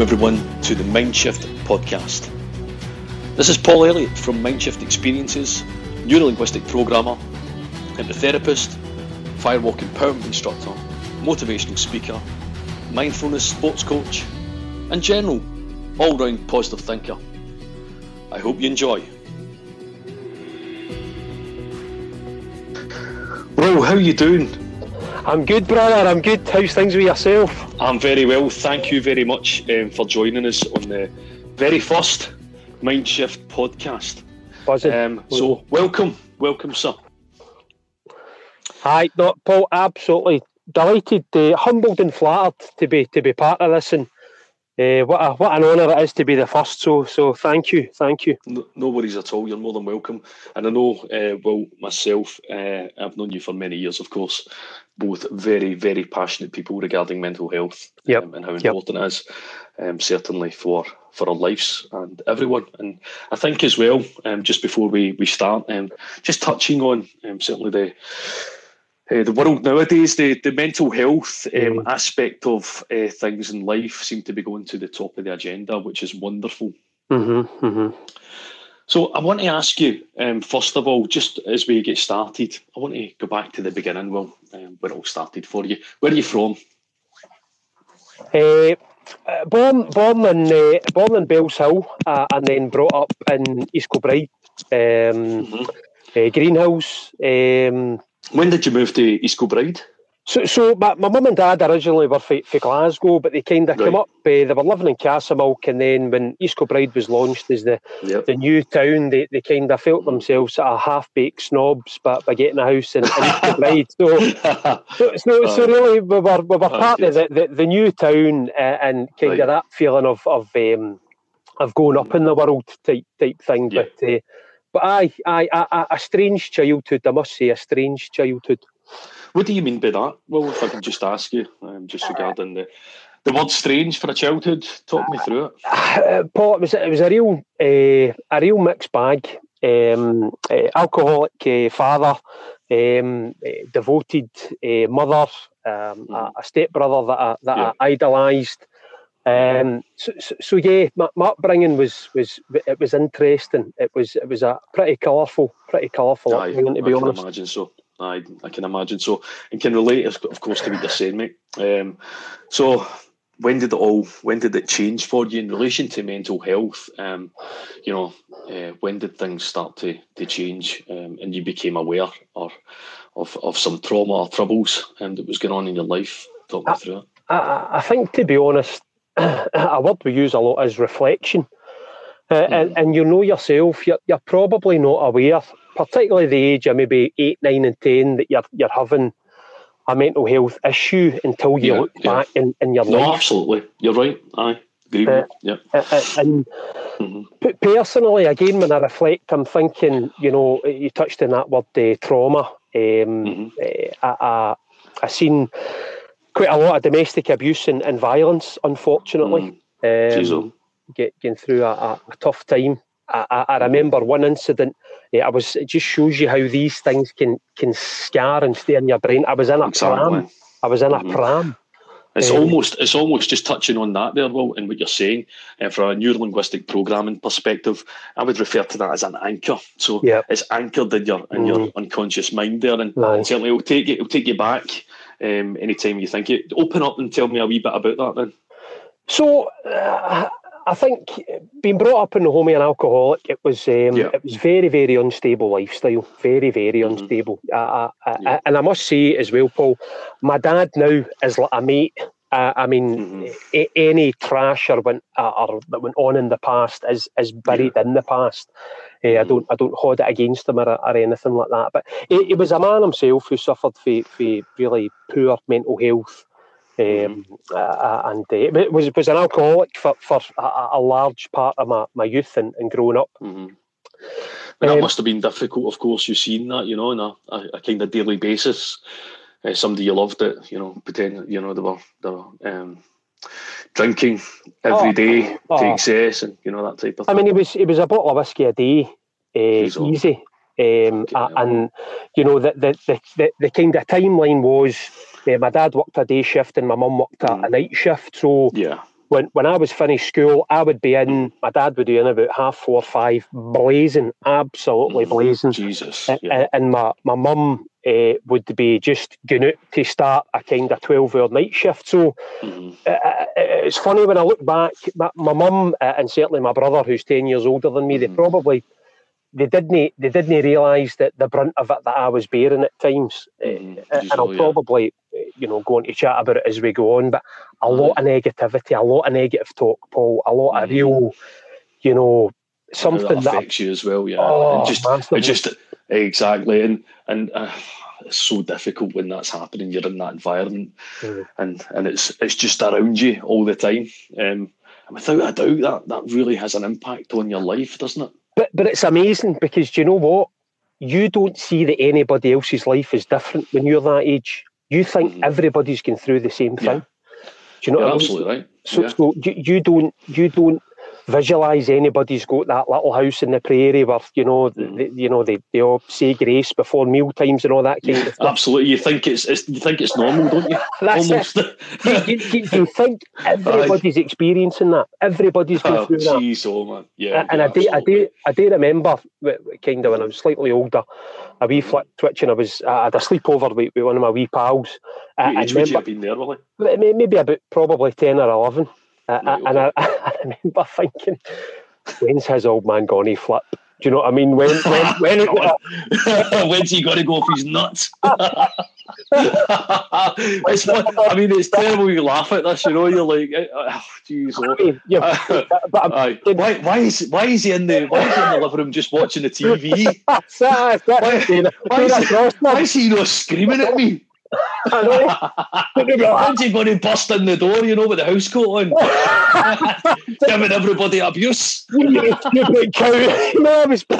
welcome everyone to the Mindshift podcast. This is Paul Elliott from Mindshift Experiences, neurolinguistic programmer, hypnotherapist, firewalk empowerment instructor, motivational speaker, mindfulness sports coach, and general all-round positive thinker. I hope you enjoy. Well, how are you doing? I'm good, brother. I'm good. How's things with yourself? I'm very well. Thank you very much um, for joining us on the very first Mindshift podcast. Buzzing. Um, so, welcome, welcome, sir. Hi, no, Paul. Absolutely delighted, uh, humbled and flattered to be to be part of this, and uh, what a, what an honour it is to be the first. So so thank you, thank you. No, no worries at all. You're more than welcome. And I know, uh, well, myself, uh, I've known you for many years, of course. Both very very passionate people regarding mental health Yep, um, and how yep. important it is, um, certainly for for our lives and everyone. And I think as well, um, just before we we start, um, just touching on um, certainly the uh, the world nowadays, the, the mental health um, Mm. aspect of uh, things in life seem to be going to the top of the agenda, which is wonderful. Mm-hmm, mm-hmm. So I want to ask you, um, first of all, just as we get started, I want to go back to the beginning, well, um, where it all started for you. Where are you from? Uh, uh, born born in uh, born in Bellshill, uh, and then brought up in East Kilbride, um, Mhm. uh, Greenhills. Um, When did you move to East Kilbride? So, so my, my mum and dad originally were for, Glasgow, but they kind of came up. Uh, they were living in Castlemilk, and then when East Kilbride was launched as the, Yep. the new town, they, they kind of felt themselves sort of half baked snobs, but by getting a house in, in East Kilbride. So, so, so, so really, we were, we were part of the, the, the new town uh, and kind Right. of that feeling of of um, of going up in the world type type thing. Yeah. But uh, but aye, a, a, a strange childhood. I must say, a strange childhood. What do you mean by that? Well, if I can just ask you, um, just regarding the, the word strange for a childhood, talk me through it. Uh, Paul, it was it was a real uh, a real mixed bag. Um, uh, alcoholic uh, father, um, uh, devoted uh, mother, um, a, a stepbrother that I, that Yeah. I idolised. Um, so, so, so yeah, my, my upbringing was was it was interesting. It was it was a pretty colourful, pretty colourful Aye, upbringing to I be can honest. imagine so. I, I can imagine so, and can relate, of of course, to what you're saying, mate. Um, so, when did it all? When did it change for you in relation to mental health? Um, you know, uh, when did things start to to change, um, and you became aware or of of some trauma or troubles um, that was going on in your life? Talk me Ah. through it. I- I, I think, to be honest, a word we use a lot is reflection. Uh, and, and you know yourself, you're, you're probably not aware, particularly the age of maybe 8, 9, and 10, that you're, you're having a mental health issue until you Yeah, look yeah. back in, in your No, life. absolutely, you're right. I agree. with. Yeah. Uh, uh, And Mhm. personally, again, when I reflect, I'm thinking, you know, you touched on that word, uh, trauma. Um, Mhm. uh, I, I, I've seen quite a lot of domestic abuse and, and violence, unfortunately. Mm. Um, oh. get, getting through a, a, a tough time. I, I, I remember one incident. Eh, I was. It just shows you how these things can can scar and stay in your brain. I was in a Exactly. pram. I was in a Mhm. pram. It's Um, almost it's almost just touching on that there, Will, and what you're saying. Uh, from a neurolinguistic programming perspective, I would refer to that as an anchor. So Yep. it's anchored in your in your Mhm. unconscious mind there, and, certainly it'll take you it'll take you back um, anytime you think it. Open up and tell me a wee bit about that then. So uh, I think being brought up in the home of an alcoholic, it was um, Yeah. it was very very unstable lifestyle. Very very Mhm. unstable. I, I, I, Yeah. and I must say as well, Paul, my dad now is like a mate. Uh, I mean, Mhm. a- any trash or went uh, or that went on in the past is is buried in the past. Uh, I Mhm. don't I don't hold it against him or, or anything like that. But he, he was a man himself who suffered from really poor mental health. Um, uh, and uh, but was was an alcoholic for, for a, a large part of my, my youth and, and growing up. hmm And that Um, must have been difficult, of course. You've seen that, you know, on a, a, a kind of daily basis. Uh, somebody you loved it, you know, pretend, you know, they were, they were um, drinking every Oh, day oh. to excess and, you know, that type of thing. I mean, it was it was a bottle of whiskey a day, uh, oh. easy. Um, Fucking and you know the the, the, the, the kind of timeline was uh, my dad worked a day shift and my mum worked a, a Mm. night shift. So yeah. when when I was finished school, I would be in. My dad would be in about half four, five, blazing, absolutely Mm, blazing. Jesus. Yeah. a- And my my mum uh, would be just going out to start a kind of twelve hour night shift. So Mhm. uh, it's funny when I look back. My, my mum uh, and certainly my brother, who's ten years older than me, they Mhm. probably they didn't they didn't realise that the brunt of it that I was bearing at times. Uh, and I'll probably, you know, going to chat about it as we go on. But a lot of negativity, a lot of negative talk, Paul, a lot of Mhm. real, you know, something that that. affects you as well. Yeah. Oh, just massively. just exactly and and uh, it's so difficult when that's happening you're in that environment Mm. and and it's it's just around you all the time um and without a doubt that that really has an impact on your life doesn't it But but it's amazing because do you know what? You don't see that anybody else's life is different when you're that age. You think Mhm. everybody's going through the same Yeah. thing. Do you know what I mean? absolutely right So, yeah. so you, you don't you don't visualize anybody's got that little house in the prairie where you know they, you know they, they all say grace before meal times and all that kind of stuff. absolutely. You think it's, it's you think it's normal don't you? That's almost. Do, you- you- you think everybody's experiencing that? Everybody's going oh, through that. jeez oh man. Yeah and yeah, I do, I do, I do remember, kind of when I was slightly older, a wee flick twitch, and I was, I had a sleepover with, with one of my wee pals. What I would you remember have been there may- maybe about probably ten or eleven, uh, and I, I remember thinking, when's his old man gone to flip? Do you know what I mean? When, when, when. When's he got to go off his nuts? it's fun. I mean, it's terrible you laugh at this, you know. You're like, oh, jeez. oh. yeah, but I'm, Why, why is why is he in the why is he in the living room just watching the TV? Why- why is he- Why is he not screaming at me? I know. When's he going to bust in the door, you know, with the house coat on, giving everybody abuse? You stupid cow. No, I was.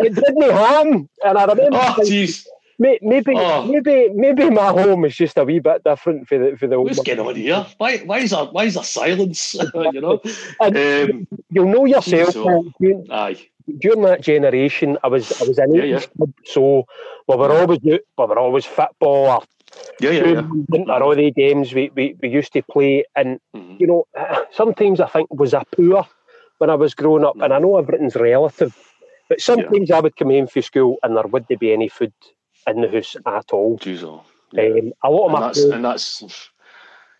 It didn't harm, and I remember. Oh, jeez. May- Maybe, Oh. maybe, maybe my home is just a wee bit different for the for the. What's going on here? Why, why is there, why is there silence? you know. Um, you'll know yourself. So- during, aye. during that generation, I was I was in Yeah, yeah. so we were always out, we were always football or Yeah, yeah, yeah. all the games we, we, we used to play. And Mhm. you know, sometimes I think was I poor when I was growing up, and I know everything's relative, but sometimes I would come home from school and there wouldn't be any food in the house at all. Jeez, oh, yeah. Um, a lot of and my that's and that's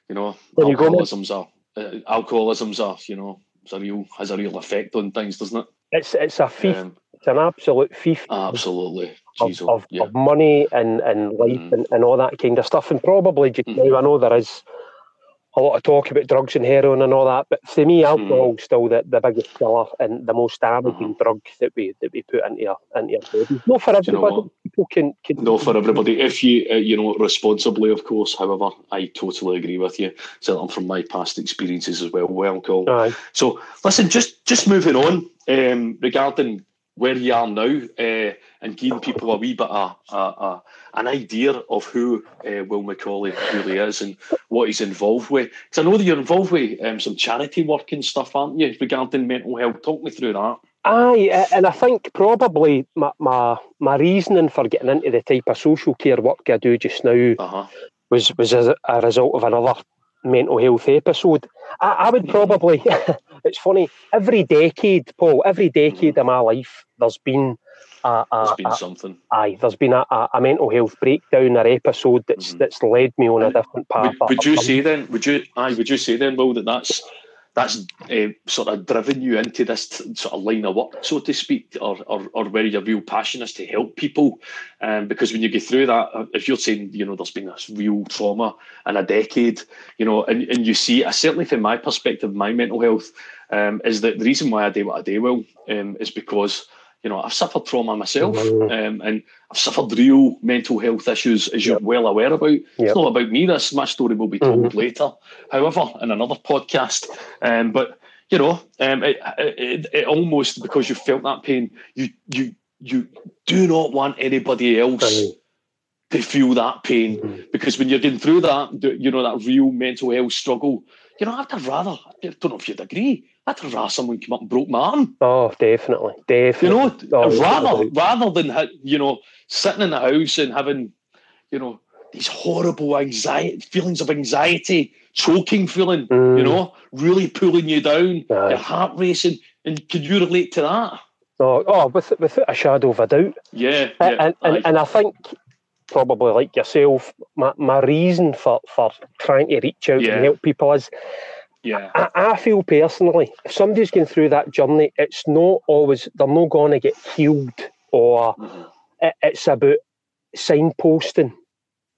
you know When you alcoholism's a uh, alcoholism's a you know it's a real has a real effect on things, doesn't it? it's it's a thief. Um, it's an absolute thief absolutely. of, Jeez, oh, of, yeah. of money and, and life Mhm. and, and all that kind of stuff. And probably just Mhm. now, I know there is a lot of talk about drugs and heroin and all that, but for me, Mm-hmm. alcohol's still the, the biggest killer and the most damaging drug that we that we put into your into your body. Not for Do you know everybody. People can, can No, for everybody. If you, uh, you know, responsibly, of course. However, I totally agree with you. So I'm from my past experiences as well. Well, Colin. Aye. So, listen, just just moving on um, regarding where you are now, uh, and giving people a wee bit of an idea of who uh, Will McAuley really is and what he's involved with. Because I know that you're involved with um, some charity work and stuff, aren't you, regarding mental health? Talk me through that. Aye, and I think probably my, my my reasoning for getting into the type of social care work I do just now Uh huh. was was as a, a result of another mental health episode. I, I would probably. it's funny. Every decade, Paul. Every decade of my life, there's been a, There's a, been a- something. aye. There's been a, a, mental health breakdown or episode that's Mhm. that's led me on a different path. Would, would you say then? Would you? Aye. Would you say then, Will, that that's that's uh, sort of driven you into this t- sort of line of work, so to speak, or or, or where your real passion is to help people? Um, because when you get through that, uh, if you're saying you know there's been this real trauma in a decade, you know, and, and you see, uh, certainly from my perspective, my mental health um, is that the reason why I do what I do, well um, is because you know I've suffered trauma myself, Mhm. um, and I've suffered real mental health issues, as you're well aware about. Yep. It's not about me. This my story will be told Mm-hmm. later, however, in another podcast. Um, but you know, um, it, it, it almost because you felt that pain, you you you do not want anybody else to feel that pain Mhm. because when you're going through that, you know that real mental health struggle. You know, I'd rather. I don't know if you'd agree. I'd rather someone come up and broke my arm. Oh, definitely, definitely. You know, Oh, rather rather than you know sitting in the house and having, you know, these horrible anxiety feelings of anxiety, choking feeling, mm. you know, really pulling you down, Aye. your heart racing. And could you relate to that? Oh, oh with, without a shadow of a doubt. Yeah. yeah and, and, and I think probably like yourself, my, my reason for, for trying to reach out yeah. and help people is yeah. I, I, feel personally, if somebody's going through that journey, it's not always, they're not going to get healed or mm-hmm. it, it's about signposting.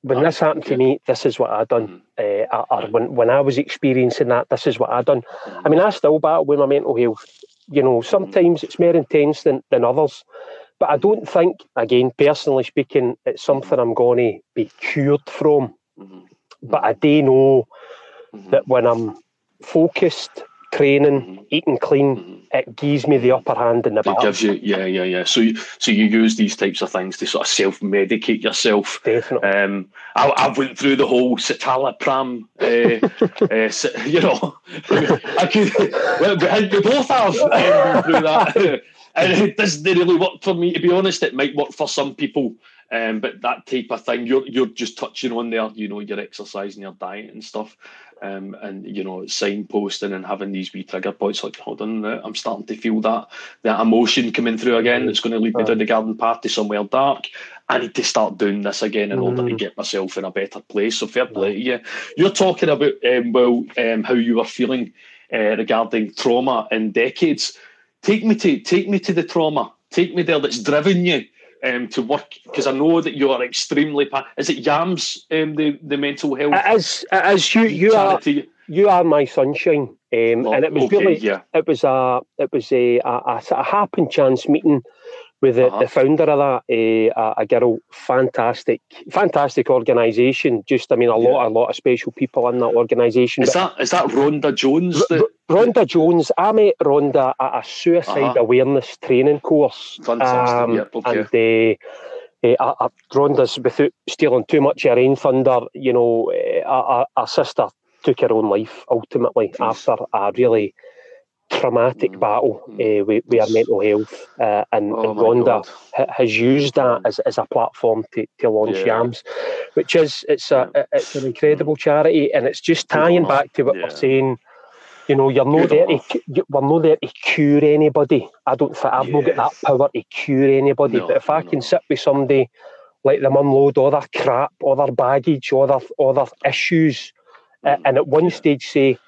When this happened to me, this is what I done. Mm-hmm. Uh, or when, when I was experiencing that, this is what I done. Mm-hmm. I mean, I still battle with my mental health. You know, sometimes it's more intense than, than others. But I don't think, again, personally speaking, it's something I'm going to be cured from. Mm-hmm. But I do know mm-hmm. that when I'm focused, training, mm-hmm. eating clean, mm-hmm. it gives me the upper hand in the battle. It gives you, yeah, yeah, yeah. So, you, so you use these types of things to sort of self-medicate yourself. Definitely. Um, I, I went through the whole citalopram, uh, uh, you know, I could, well, we both have um, through that. and it doesn't really work for me, to be honest. It might work for some people. Um, but that type of thing, you're you're just touching on there, you know, your exercise and your diet and stuff um, and you know signposting and having these wee trigger points like hold on I'm starting to feel that that emotion coming through again that's going to lead me down the garden path to somewhere dark. I need to start doing this again in mm. order to mm. get myself in a better place. So fair play yeah. you. You're talking about um, well um, how you were feeling uh, regarding trauma in decades. Take me to take me to the trauma. Take me there that's driven you um, to work because I know that you are extremely. Pa- is it Yams um, the the mental health? As as you you charity? are you are my sunshine, um, oh, and it was okay, really yeah. it was a it was a a, a, a happen chance meeting with the, uh-huh. the founder of that, uh, a, a girl, fantastic, fantastic organisation. Just, I mean, a yeah. lot, a lot of special people in that organisation. Is that is that Rhonda Jones? R- Rhonda Jones. I met Rhonda at a suicide uh-huh. awareness training course. Fantastic. Um, yep, okay. And uh, uh, Rhonda's, without stealing too much of her own thunder, you know, uh, our, sister took her own life ultimately Jeez. after a really traumatic mm. battle uh, with, with, our mental health, uh, and, oh and Rhonda ha, has used that as, as a platform to, to launch yeah. Yams, which is it's a it's an incredible charity, and it's just tying back to what yeah. we're saying. You know, you're not there. To, we're not there to cure anybody. I don't think I've not got that power to cure anybody. No, but if I no. can sit with somebody, let them unload all their crap, all their baggage, all their all their issues, mm. and at one stage say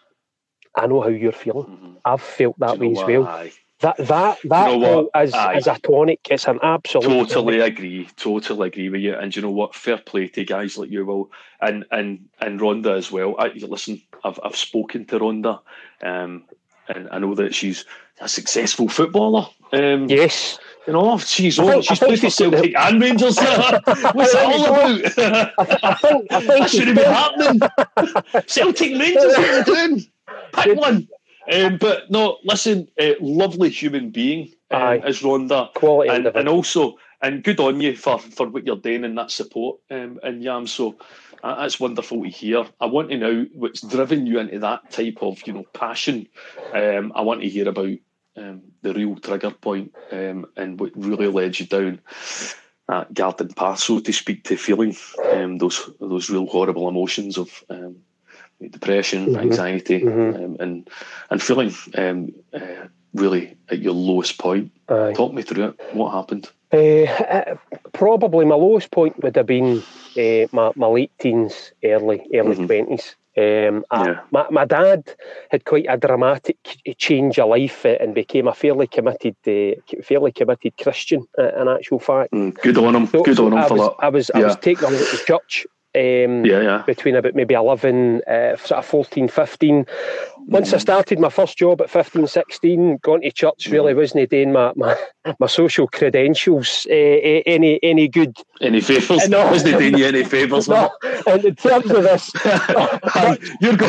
I know how you're feeling. Mm-hmm. I've felt that way as well. Aye. That that that you know is, is a tonic. It's an absolute. Totally tonic. agree. Totally agree with you. And you know what? Fair play to guys like you, Will, and and and Rhonda as well. I, listen, I've I've spoken to Rhonda, um, and I know that she's a successful footballer. Um, yes. You know, she's all, she's played for Celtic and Rangers. What's that all about? I think, I think that shouldn't be happening. Celtic Rangers, what are you doing? Pick one. Um, but no, listen, uh, lovely human being uh, is Rhonda, quality, and, and, also and good on you for, for what you're doing and that support um, in Yam. So uh, that's wonderful to hear. I want to know what's driven you into that type of you know passion. Um, I want to hear about um, the real trigger point, um, and what really led you down that garden path, so to speak, to feeling um, those those real horrible emotions of um, depression, mm-hmm. anxiety, mm-hmm. Um, and and feeling um, uh, really at your lowest point. Aye. Talk me through it. What happened? Uh, probably my lowest point would have been uh, my, my late teens, early early mm-hmm. 20s um, yeah. my, my dad had quite a dramatic change of life and became a fairly committed, uh, fairly committed Christian. Uh, in actual fact, mm, good on him. So, good on him I for was, that. I was, yeah. I was taken to church um, yeah, yeah. between about maybe 11, uh, sort of 14, 15. Once mm. I started my first job at 15, 16, going to church really mm. wasn't doing my, my, my social credentials uh, any any good. Any favours? No. Wasn't doing you any favours? no. And in terms of this... you're, go,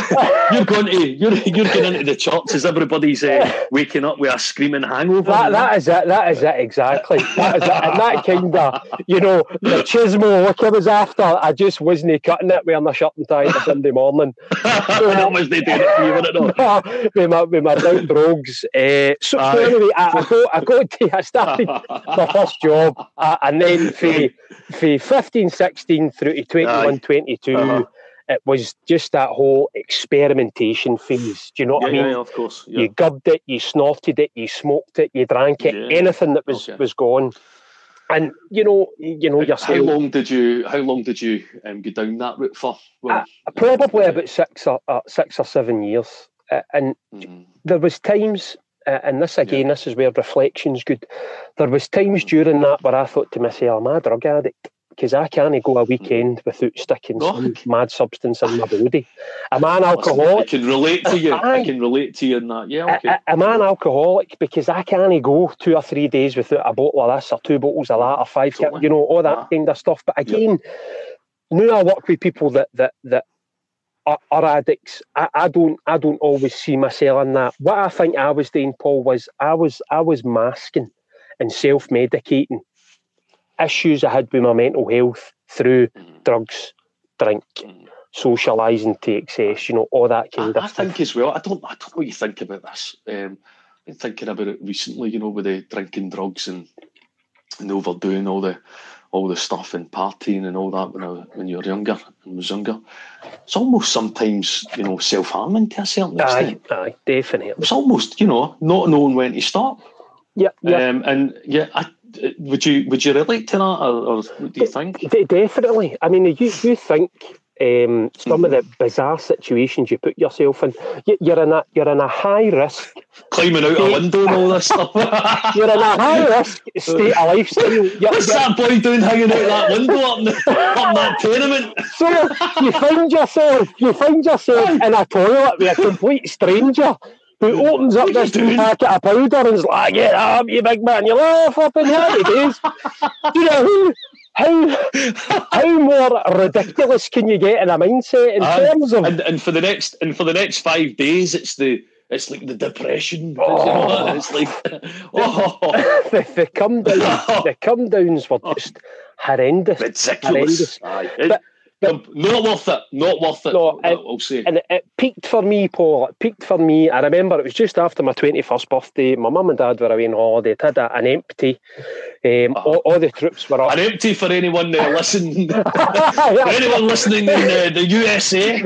you're going to, you're, you're getting into the church as everybody's uh, waking up with a screaming hangover. That, that is it, that is it, exactly. That is it. And that kind of, you know, the chismo look I was after, I just was wasn't cutting it wearing a shirt and tie on a Sunday morning. that was they doing it for you, wasn't it? No, with my with my brown brogues. Uh, so, so anyway, I, I got I got to, I started my first job, uh, and then for for 15, 16 through to 21, 22. Uh-huh it was just that whole experimentation phase. Do you know what yeah, I mean? Yeah, of course. Yeah. You gubbed it, you snorted it, you smoked it, you drank it, yeah. anything that was okay. was gone. And you know, you know yourself. How long did you? How long did you um, go down that route for? Well, uh, probably about six or uh, six or seven years. Uh, and mm. there was times, uh, and this again, this is where reflection's good. There was times during that where I thought to myself, "Am I a drug addict?" Because I can't go a weekend without sticking some mad substance in my body. Am I an alcoholic? I can relate to you. I, I can relate to you in that. Yeah, okay. Am I an alcoholic because I can't go two or three days without a bottle of this or two bottles of that or five, totally. you know, all that ah. kind of stuff. But again, yep. now I work with people that that that are, are addicts. I, I, don't I don't always see myself in that. What I think I was doing, Paul, was I was I was masking and self medicating issues I had with my mental health through mm. drugs, drink, mm. socialising to excess, you know, all that kind I, of I stuff. think as well, I don't, I don't know what you think about this. Um, I've been thinking about it recently, you know, with the drinking drugs and, and overdoing all the all the stuff and partying and all that when I, when you were younger and was younger. It's almost sometimes, you know, self harming to a certain extent. Aye, aye, definitely. It's almost, you know, not knowing when to stop. Yeah, yeah. Um, and yeah, I, would you would you relate to that, or, or what do you think? Definitely. I mean, you you think um, some mm. of the bizarre situations you put yourself in. You're in a you're in a high risk climbing out a window and all this stuff. you're in a high risk state of lifestyle. You're, What's you're, that boy doing hanging out that window up, in the, up that tournament? So you find yourself you find yourself in a toilet with a complete stranger who opens up this packet of powder and is like, "Get up, you big man!" You laugh up in happy days. you know how how more ridiculous can you get in a mindset in uh, terms of and, and for the next and for the next five days, it's the it's like the depression. Oh. It's like oh. the, the come down, the come downs were just horrendous. Ridiculous. Horrendous. But, but not worth it. Not worth it. No, it, I'll say. And it, it, peaked for me, Paul. It peaked for me. I remember it was just after my twenty-first birthday. My mum and dad were away on holiday. It had a, an empty. Um, uh, all, all, the troops were up. An empty for anyone uh, listening. for anyone listening in uh, the USA,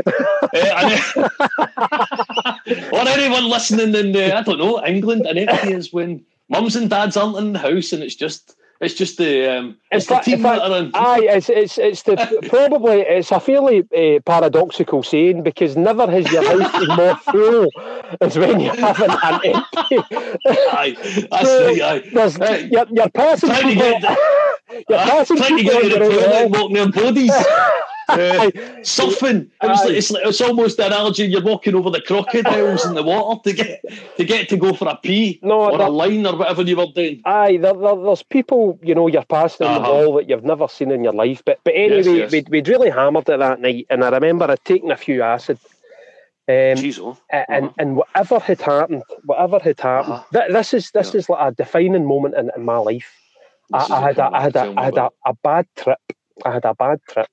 uh, or anyone listening in the I don't know England. An empty is when mums and dads aren't in the house and it's just it's just the um, it's the team fact, that are in. Aye, it's it's it's the probably it's a fairly uh, paradoxical saying because never has your house been more full as when you're having an empty. aye, that's so right. Aye, there's, uh, you're, you're passing people. you're passing trying to get to the toilet, walking their bodies. Uh, surfing. It was like, it's, like, it's almost an analogy. You're walking over the crocodiles in the water to get to get to go for a pee no, or a line or whatever you were doing. Aye, there, there, there's people you know you're passing uh-huh. the wall that you've never seen in your life. But but anyway, yes, yes. We'd, we'd really hammered it that night, and I remember I'd taken a few acid. Um, Jeez, oh. uh-huh. and and whatever had happened, whatever had happened, uh-huh. th- this is this yeah. is like a defining moment in, in my life. I, I, had a, I had a, I had a, a bad trip. I had a bad trip,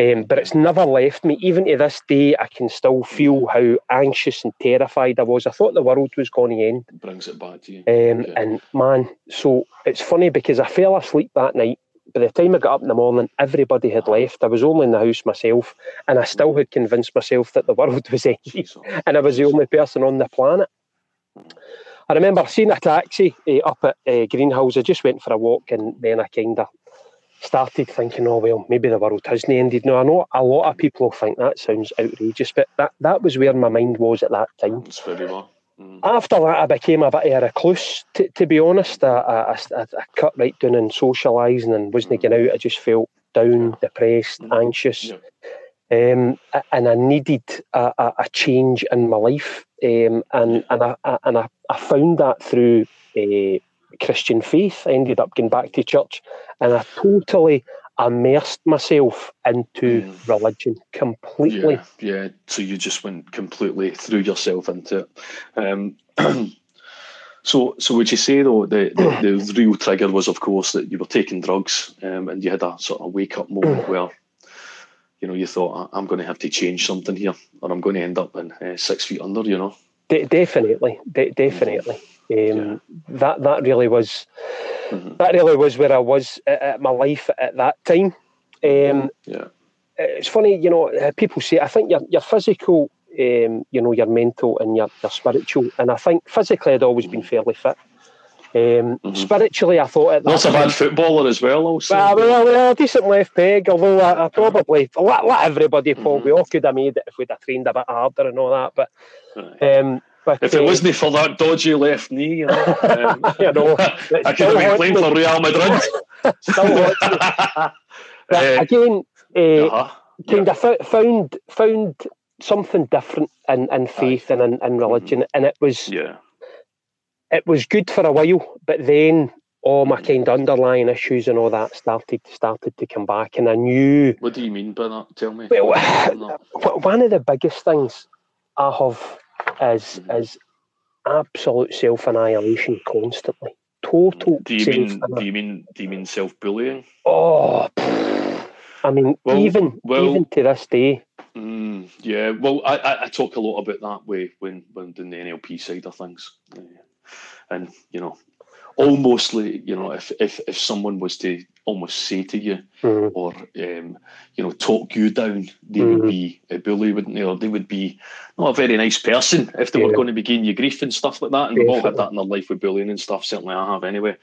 um, but it's never left me. Even to this day, I can still feel how anxious and terrified I was. I thought the world was going to end. It brings it back to you. Um. And man, so it's funny because I fell asleep that night. By the time I got up in the morning, everybody had left. I was only in the house myself, and I still had convinced myself that the world was ending, and I was the only person on the planet. I remember seeing a taxi uh, up at uh, Greenhouse. I just went for a walk, and then I kind of started thinking, oh well, maybe the world hasn't ended. Now I know a lot of people think that sounds outrageous, but that, that was where my mind was at that time. It's very well. Mm. After that, I became a bit of a recluse. T- to be honest, I, I, I, I, cut right down in socialising and wasn't getting out. I just felt down, depressed, mm. anxious, yeah. um, and I needed a, a, a, change in my life. Um, and and I, and I, I found that through. Uh, Christian faith. I ended up going back to church and I totally immersed myself into mm. religion completely. Yeah, yeah, so you just went completely threw yourself into it. Um, so, so would you say though the, the, the, real trigger was, of course, that you were taking drugs um, and you had a sort of wake up moment where you know, you thought I'm going to have to change something here, or I'm going to end up in uh, six feet under. You know. De- definitely, De- definitely. Um, yeah. That that really was mm-hmm. that really was where I was at, at my life at that time. Um, yeah. It's funny, you know. Uh, people say I think your your physical, um, you know, your mental and your, your spiritual, and I think physically I'd always been mm-hmm. fairly fit. Um, mm-hmm. Spiritually, I thought it. Not a bad footballer as well, also. Well, well, well decent left peg, although I, I probably, like, like everybody, Paul, mm-hmm. we all could have made it if we'd have trained a bit harder and all that. But um, but, if it uh, wasn't for that dodgy left knee, you know, um, you know I could have been playing for Real Madrid. still but uh, again, uh, uh-huh. kind yeah. of found found something different in, in faith Aye. and in, in religion, mm-hmm. and it was yeah it was good for a while, but then all my kind of underlying issues and all that started started to come back, and I knew. What do you mean by that? Tell me. Well, one of the biggest things I have is is absolute self annihilation constantly. Total. Do you mean? Do you mean? Do you mean self bullying? Oh, I mean, well, even well, even to this day. Mm, yeah, well, I, I, talk a lot about that way when when doing the NLP side of things. Yeah and you know almost like you know if if if someone was to almost say to you mm-hmm. or um, you know talk you down they mm-hmm. would be a bully wouldn't they or they would be not a very nice person if they yeah. were going to be giving you grief and stuff like that and we've all had that in our life with bullying and stuff certainly I have anyway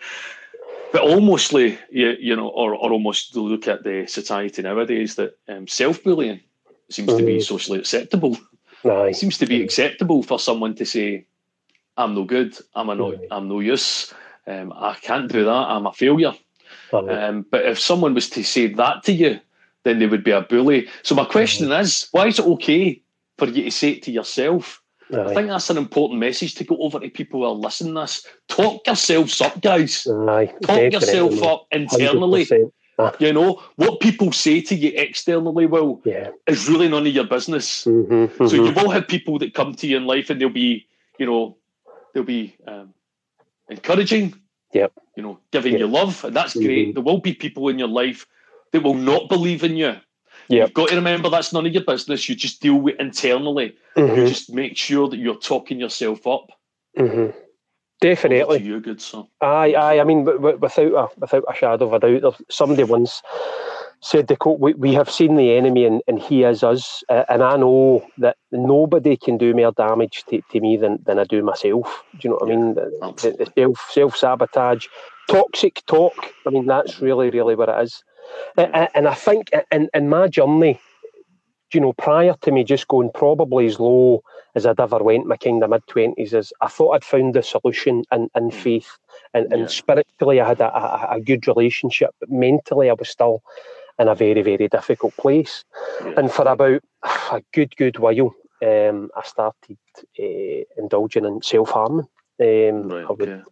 but almost you, you know or, or almost look at the society nowadays that um, self-bullying seems mm-hmm. to be mm-hmm. socially acceptable it seems to be acceptable for someone to say I'm no good. I'm a no. I'm no use. Um, I can't do that. I'm a failure. Um, but if someone was to say that to you, then they would be a bully. So my question mm-hmm. is, why is it okay for you to say it to yourself? I think that's an important message to go over to people who are listening to this. Talk yourselves up, guys. Aye, Talk definitely. yourself up internally. You know, what people say to you externally, well, yeah. is really none of your business. Mm-hmm, mm-hmm. So you've all had people that come to you in life and they'll be, you know, they'll be um, encouraging. Yep. You know, giving yep. you love, and that's great. Mm-hmm. There will be people in your life that will not believe in you. Yep. You've got to remember that's none of your business. You just deal with internally. Mm-hmm. You just make sure that you're talking yourself up. Mm-hmm. Definitely. You good son. Aye, aye. I mean, without a without a shadow of a doubt, somebody once said the quote, we, we have seen the enemy and, and he is us. Uh, and I know that nobody can do more damage to, to me than, than I do myself. Do you know what yeah, I mean? The, the, self, self-sabotage, toxic talk. I mean, that's really, really what it is. Uh, and I think in, in my journey, you know, prior to me just going probably as low as I'd ever went, my kind of mid twenties, is I thought I'd found the solution in, in mm. faith, and, and yeah. spiritually I had a, a, a, good relationship, but mentally I was still in a very, very difficult place. And for about a good, good while, um, I started uh, indulging in self harming. Um, right, I would okay.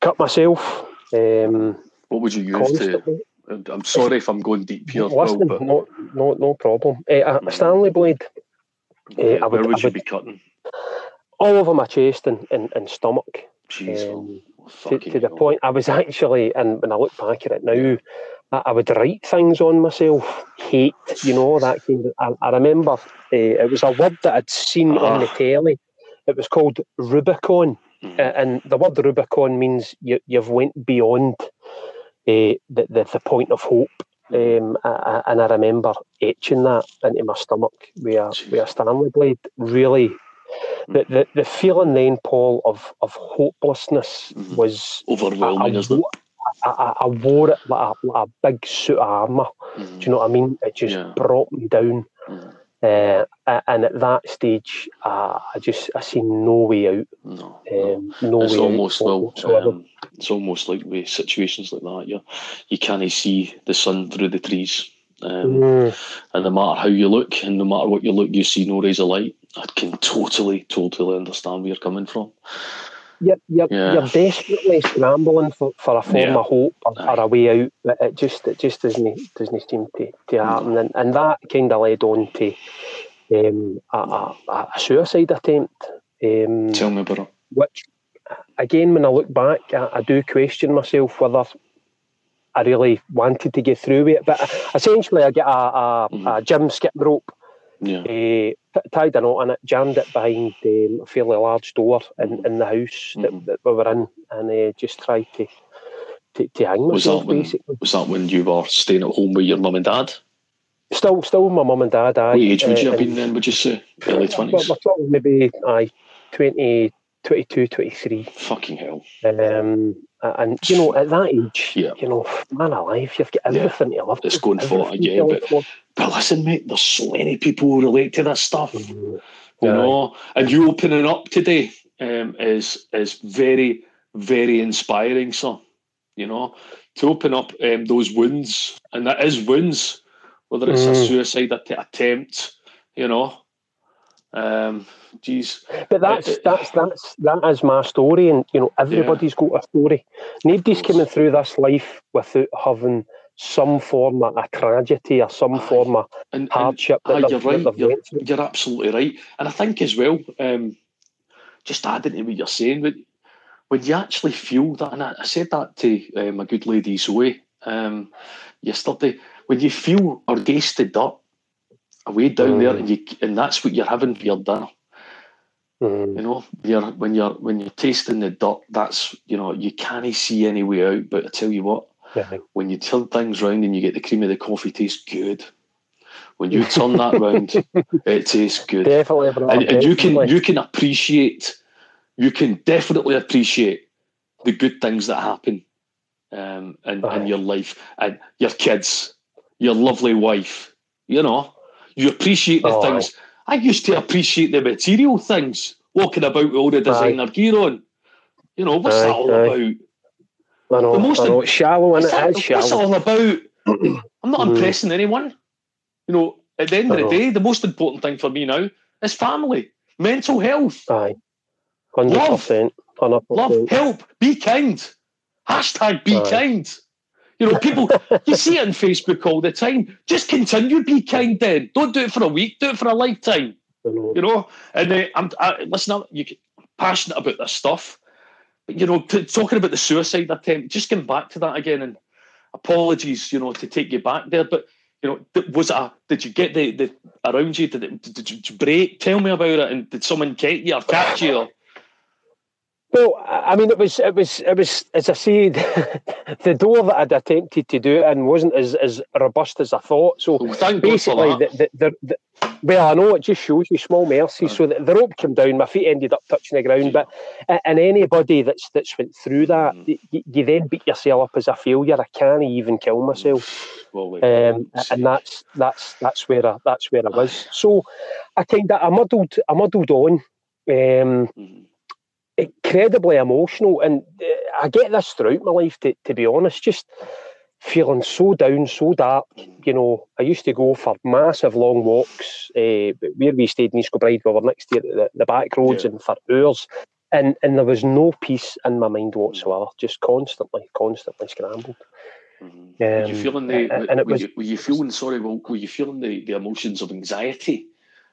cut myself. Um, what would you use constantly. to? I'm sorry if I'm going deep here. Listen, but... no, no, no problem. Uh, a mm. Stanley blade. Uh, I would, Where would I you would, be cutting? All over my chest and, and, and stomach. Jeez, um, to, to the point I was actually, and when I look back at it now, I would write things on myself, hate, you know, that kind of. I, I remember uh, it was a word that I'd seen on the ah. telly. It was called Rubicon, uh, and the word Rubicon means you, you've went beyond uh, the, the, the point of hope. Um, I, and I remember etching that into my stomach with a, with a Stanley blade. Really, hmm. the, the, the feeling then, Paul, of, of hopelessness was overwhelming, isn't it? I, I, wore it like a, like a big suit of armour. Mm. Do you know what I mean? It just yeah. brought me down. Mm. Uh, and at that stage, uh, I just I see no way out. No, um, no it's almost well, um, it's almost like with situations like that. You you can't see the sun through the trees, um, mm. and no matter how you look, and no matter what you look, you see no rays of light. I can totally, totally understand where you're coming from you're you're, yeah. you're desperately scrambling for, for a form yeah. of hope or, or, a way out. But it just it just doesn't doesn't seem to, to happen, and, and that kind of led on to um, a, a, a, suicide attempt. Um, Tell me about it. Which, again, when I look back, I, I do question myself whether I really wanted to get through with it. But essentially, I get a, a, mm-hmm. a gym skip rope, yeah. uh, tied a knot in it, jammed it behind um, a fairly large door in, in the house that, mm-hmm. that we were in, and uh, just tried to, to, to hang myself, was that when, basically. Was that when you were staying at home with your mum and dad? Still, still with my mum and dad. Aye. What age would uh, you have been then, would you say? Early 20s? We're talking maybe aye, 20, 22, 23. Fucking hell. Um, and, you know, at that age, yeah. you know, man alive, you've got everything yeah. to love. It's going for it again. But, but listen, mate, there's so many people who relate to this stuff. Mm-hmm. You yeah. know, and you opening up today um, is is very, very inspiring, So, You know, to open up um, those wounds, and that is wounds, whether it's mm. a suicide attempt, you know, um, geez. But that's it, that's that's that is my story, and you know everybody's yeah. got a story. Nobody's coming through this life without having some form of a tragedy or some form of and, hardship. And, aye, you're right. You're, you're, absolutely right, and I think as well. Um, just adding to what you're saying, but when you actually feel that, and I, I said that to uh, my good lady Zoe um, yesterday, when you feel or tasted dirt away down mm. there, and you and that's what you're having for your dinner. Mm. You know, you're when you're when you're tasting the dirt, that's you know you can't see any way out. But I tell you what, yeah. when you turn things round and you get the cream of the coffee, tastes good. When you turn that round, it tastes good. Definitely, and, and you can you can appreciate, you can definitely appreciate the good things that happen um, in, in your life and your kids, your lovely wife. You know, you appreciate the oh, things. I used to appreciate the material things, walking about with all the designer aye. gear on. You know, what's aye, that all aye. about? I know, the most I know. It's shallow and it that, is shallow. What's all about? I'm not mm. impressing anyone. You know, at the end of the day, the most important thing for me now is family, mental health. Aye. 100%. 100%. Love, help, be kind. Hashtag be Aye. kind. You know, people, you see it on Facebook all the time. Just continue, be kind then. Don't do it for a week, do it for a lifetime. You know, and uh, I'm, I, listen, I'm, you, passionate about this stuff. You know, t- talking about the suicide attempt, just getting back to that again, and apologies, you know, to take you back there, but you know, was it a, did you get the, the around you? Did it, did you break? Tell me about it. And did someone get you or catch you? Or? Well, I mean, it was, it was, it was, as I said, the door that I'd attempted to do it in wasn't as, as robust as I thought. So well, basically, the, the, the, well, I know it just shows you small mercy. So the, the, rope came down, my feet ended up touching the ground. But and anybody that's that's went through that, mm. you, you, then beat yourself up as a failure. I can't even kill myself. Well, um, and that's that's that's where I, that's where I was. So I kind of I muddled I muddled on. Um, mm incredibly emotional. And uh, I get this throughout my life, to, to be honest, just feeling so down, so dark. You know, I used to go for massive long walks uh, where we stayed in East Kilbride, we were next to the, the back roads yeah. and for hours. And, and there was no peace in my mind whatsoever, just constantly, constantly scrambled. Mm-hmm. Um, were you feeling the? And, and it were, was, you, were you feeling sorry? Were you feeling the, the emotions of anxiety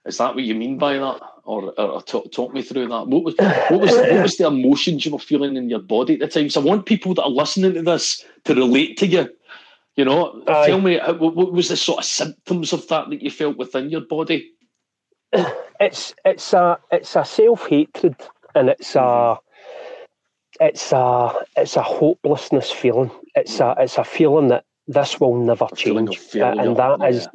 is that what you mean by that, or, or talk, talk me through that? What was what was what was the emotions you were feeling in your body at the time? So I want people that are listening to this to relate to you. You know, Aye. tell me uh, what, what was the sort of symptoms of that that you felt within your body? It's it's a it's a self hatred and it's a it's a it's a hopelessness feeling. It's a it's a feeling that this will never change, and that is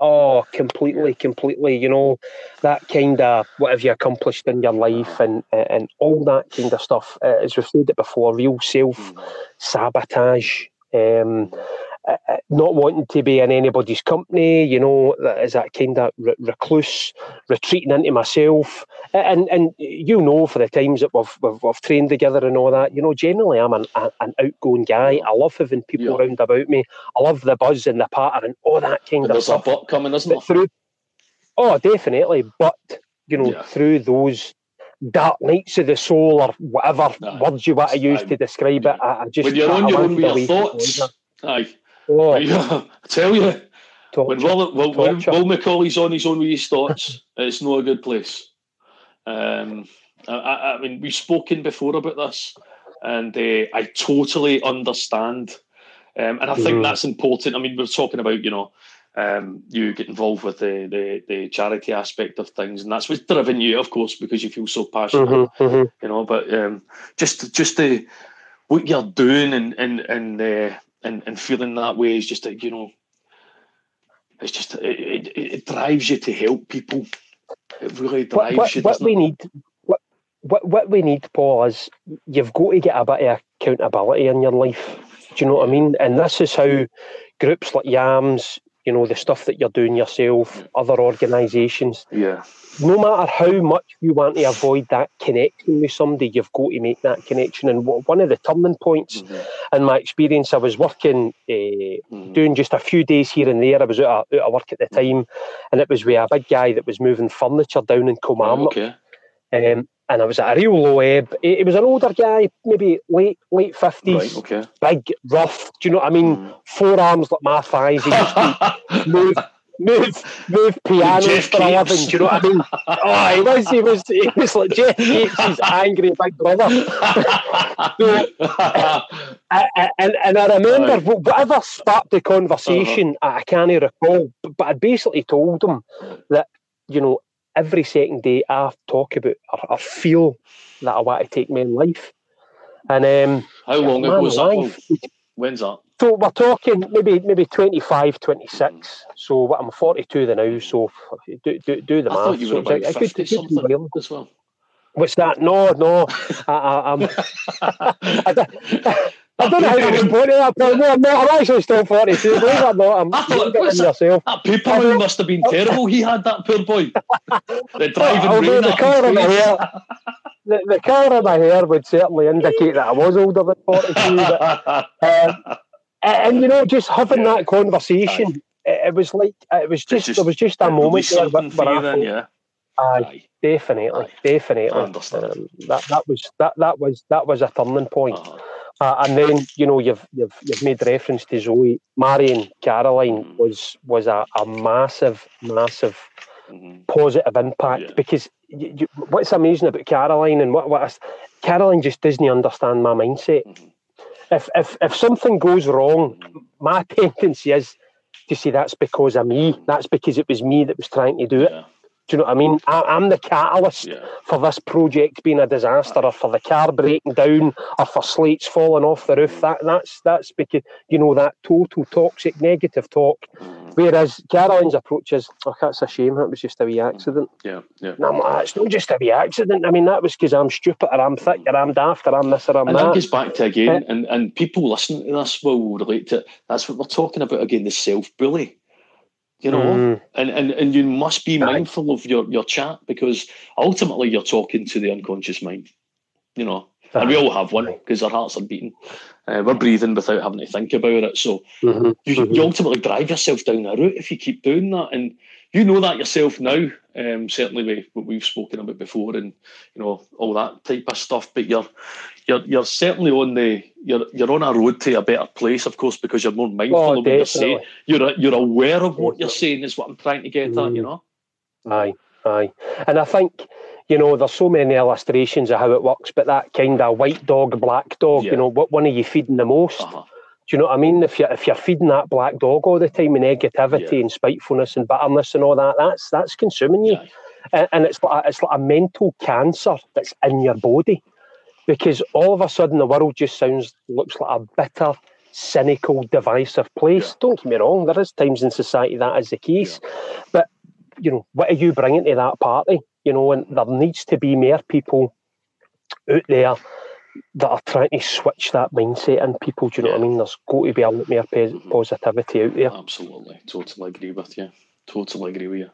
Oh, completely, completely. You know, that kind of what have you accomplished in your life and and all that kind of stuff. Uh, as we've said it before, real self mm. sabotage. Um, not wanting to be in anybody's company, you know, is that kind of recluse, retreating into myself, and and you know, for the times that we've, we've, we've trained together and all that, you know, generally I'm an, an outgoing guy. I love having people yeah. around about me. I love the buzz and the patter and all that kind and of stuff. There's a butt coming, isn't there? Through, oh, definitely, but you know, yeah. through those dark nights of the soul or whatever words you want to use to describe it, I, I just when you're on your own with your thoughts. Aye. Oh. I tell you, Torture. when Will, Will, when Will McAuley's on his own with his thoughts, it's not a good place. Um, I, I, I, mean, we've spoken before about this, and uh, I totally understand Um, and I think mm. that's important. I mean, we're talking about, you know, um, you get involved with the, the, the charity aspect of things, and that's what's driven you, of course, because you feel so passionate, mm-hmm, mm-hmm. you know. But um, just just the what you're doing and and and uh, and, and feeling that way is just that, you know, it's just it, it, it, drives you to help people. It really drives what, what, you. What we need, what, what what we need, Paul, is you've got to get a bit of accountability in your life. Do you know what I mean? And this is how groups like Yams, you know, the stuff that you're doing yourself, other organisations. Yeah. No matter how much you want to avoid that connection with somebody, you've got to make that connection. And one of the turning points mm-hmm. in my experience, I was working, uh, mm-hmm. doing just a few days here and there. I was out of, out of work at the time, and it was with a big guy that was moving furniture down in Kilmarnock. Oh, okay. Um, and I was at a real low ebb. He, was an older guy, maybe late late fifties, right, okay. big, rough. Do you know what I mean? Mm. Forearms like my thighs. He used to move, move, move pianos for a living. Do you know what I mean? Oh, he was, he was, he was like Geoff Capes' angry big brother. so, and, and I remember right. whatever sparked the conversation, uh-huh. I can't recall, but I basically told him that you know every second day I talk about or I feel that I want to take my own life. And um, how long ago was that? When's that? So we're talking maybe maybe 25, 26. So I'm 42 the now. So do do, do the I math. Thought you were so about 50 something as well. What's that? No, no. I, I, I'm. I, I don't know how to respond to that, but no, I'm not. I'm actually still 42. Believe it or not, I'm not getting yourself. That paper must have been terrible. He had that poor boy. The driving rain the colour of my hair, the, the colour of my hair would certainly indicate that I was older than 42. But, um, and you know, just having that conversation, it, it, was like it was just, just there was just a moment there where, where I then, yeah. Aye, aye, definitely, aye. definitely. I. Um, that that was that that was that was a turning point. Uh-huh. Uh, and then you know you've you've you've made reference to Zoe, marrying Caroline mm-hmm. was was a, a massive massive mm-hmm. positive impact yeah. because you, you, what's amazing about Caroline and what what Caroline just doesn't understand my mindset. Mm-hmm. If if if something goes wrong, mm-hmm. my tendency is to say that's because of me. That's because it was me that was trying to do it. Yeah. Do you know what I mean? I, am the catalyst yeah. for this project being a disaster, or for the car breaking down, or for slates falling off the roof. That that's that's because you know that total toxic negative talk. Mm. Whereas Caroline's approach is, oh, that's a shame. That was just a wee mm. accident. Yeah, yeah. No, like, ah, it's not just a wee accident. I mean, that was because I'm stupid, or I'm thick, or I'm daft, or I'm this, or I'm and that. that gets back to again, eh? and and people listening to this will relate to. It. That's what we're talking about again. The self bully you know mm. and, and and you must be mindful of your your chat because ultimately you're talking to the unconscious mind you know and we all have one because our hearts are beating uh, we're breathing without having to think about it so mm-hmm. You, you mm-hmm. ultimately drive yourself down that route if you keep doing that and you know that yourself now um, certainly with what we've spoken about before and you know all that type of stuff but you're you're you're certainly on the you're you're on a road to a better place, of course, because you're more mindful oh, of what you're saying. You're you're aware of what you're saying is what I'm trying to get mm. at, you know. Aye, aye, and I think you know there's so many illustrations of how it works, but that kind of white dog, black dog, yeah. you know, what one are you feeding the most? Uh-huh. Do you know what I mean? If you're if you're feeding that black dog all the time and negativity yeah. and spitefulness and bitterness and all that, that's that's consuming you. And, and it's like a, it's like a mental cancer that's in your body because all of a sudden the world just sounds looks like a bitter, cynical, divisive place. Yeah. Don't get me wrong, there is times in society that is the case, yeah. but you know what are you bringing to that party? You know, and there needs to be more people out there that are trying to switch that mindset in people. Do you know yeah. what I mean? There's got to be a lot more mm-hmm. positivity out there. Absolutely, totally agree with you. Totally agree with you.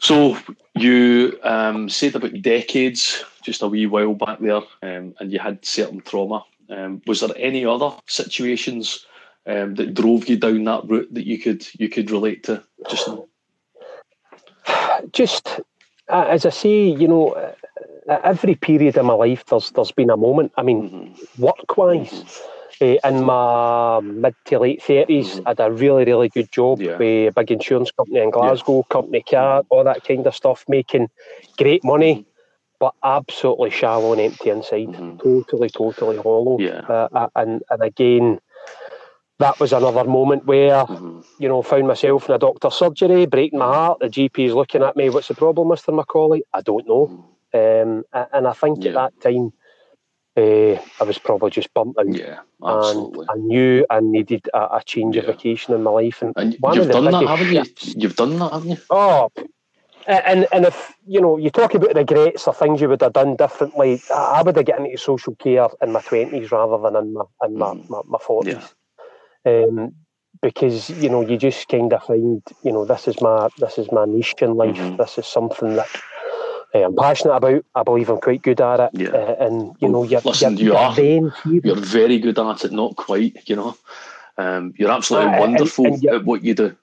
So you um, said about decades, just a wee while back there, um, and you had certain trauma. Um, was there any other situations um, that drove you down that route that you could you could relate to? Just, just uh, as I say, you know, uh, at every period of my life, there's there's been a moment. I mean, mm-hmm. work wise. Mm-hmm uh, in my mid to late 30s, mm-hmm. I had a really, really good job yeah. with a big insurance company in Glasgow, yeah. company car, all that kind of stuff, making great money, mm-hmm. but absolutely shallow and empty inside. Mm-hmm. Totally, totally hollow. Yeah. Uh, uh and, and again, that was another moment where mm-hmm. you know found myself in a doctor's surgery, breaking my heart. The GP is looking at me. What's the problem, Mister McAuley? I don't know. Um, and I think yeah. at that time. Uh, I was probably just bumped out. Yeah, absolutely. And I knew I needed a, a change yeah. of vacation in my life. And, and you've done that, haven't you? You've done that, haven't you? Oh, and and if you know you talk about regrets or things you would have done differently, I would have gotten into social care in my twenties rather than in my in my, mm. my, 40s um, because you know you just kind of find you know this is my this is my niche in life. Mm-hmm. This is something that I'm passionate about. I believe I'm quite good at it. Yeah. Uh, and you know, you're, listen, you're, you are. You're very good at it. Not quite. You know, um, you're absolutely uh, wonderful and, and at what you do.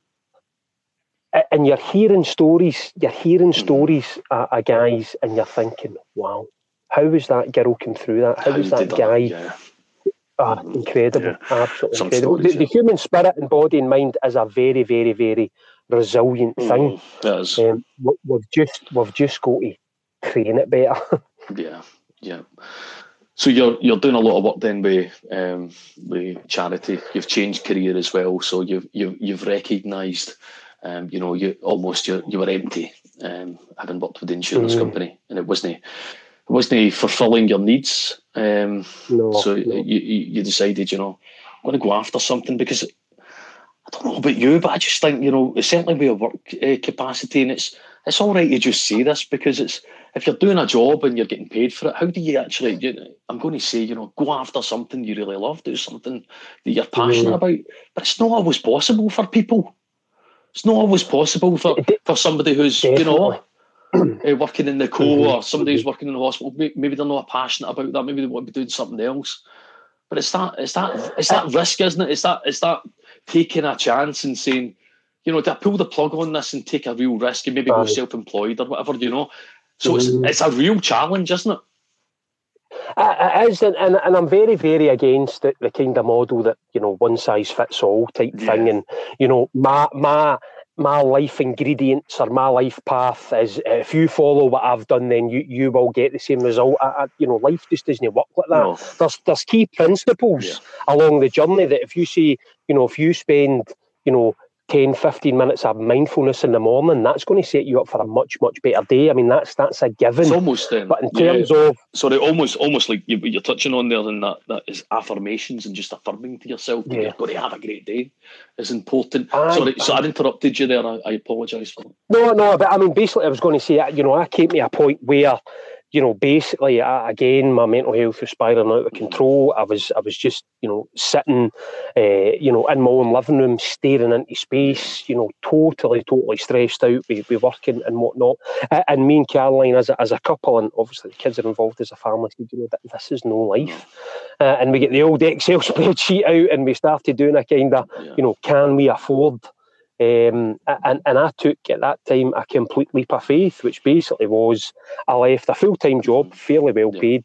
And you're hearing stories. You're hearing mm-hmm. stories uh, of guys, and you're thinking, "Wow, how was that girl come through that? How, how was that guy?" Yeah Ah, incredible, yeah. absolutely Some incredible. Stories, the, the, human spirit and body and mind is a very, very, very resilient mm, thing. It is. Um, we've just we've just got to train it better. yeah, yeah. So you're you're doing a lot of work then with um, with charity. You've changed career as well. So you've you've you've recognised, um, you know, you almost you you were empty, um, having worked with the insurance mm. company, and it wasn't wasn't fulfilling your needs. Um, no, so no. You, you decided, you know, I'm going to go after something because I don't know about you, but I just think, you know, certainly with a work uh, capacity, and it's it's all right to just say this because it's if you're doing a job and you're getting paid for it, how do you actually? You know, I'm going to say, you know, go after something you really love, do something that you're passionate mm. about, but it's not always possible for people. It's not always possible for, for somebody who's, Definitely. you know, uh, working in the co mm-hmm. or somebody who's working in the hospital, maybe they're not passionate about that. Maybe they want to be doing something else. But it's that it's that it's that risk, isn't it? It's that it's that taking a chance and saying, you know, do I pull the plug on this and take a real risk and maybe right. go self-employed or whatever, you know? So mm-hmm. it's it's a real challenge, isn't it? It is, and, and, and I'm very, very against the, the kind of model that you know one size fits all type yeah. thing, and you know my my my life ingredients or my life path is eh, if you follow what I've done, then you, you will get the same result. I, I, you know, life just doesn't work like that. No. There's there's key principles yeah. along the journey that if you see, you know, if you spend, you know, 10, 15 minutes of mindfulness in the morning, that's going to set you up for a much, much better day. I mean, that's that's a given. It's almost then. But in terms yeah. of sorry, almost almost like you, are touching on there, and that that is affirmations and just affirming to yourself yeah. you're going to have a great day is important. I, sorry, so I interrupted you there. I, I apologise for. No, no, but I mean, basically, I was going to say, that you know, I came to a point where you know, basically, I, again, my mental health was spiraling out of control. I was, I was just, you know, sitting, uh, you know, in my own living room, staring into space, you know, totally, totally stressed out with, with working and whatnot. And me and Caroline, as a, as a couple, and obviously the kids are involved as a family, said, you know, this is no life. Uh, and we get the old Excel spreadsheet out, and we started doing a kind of, you know, can we afford um, and, and I took at that time a complete leap of faith, which basically was I left a full time job, fairly well paid,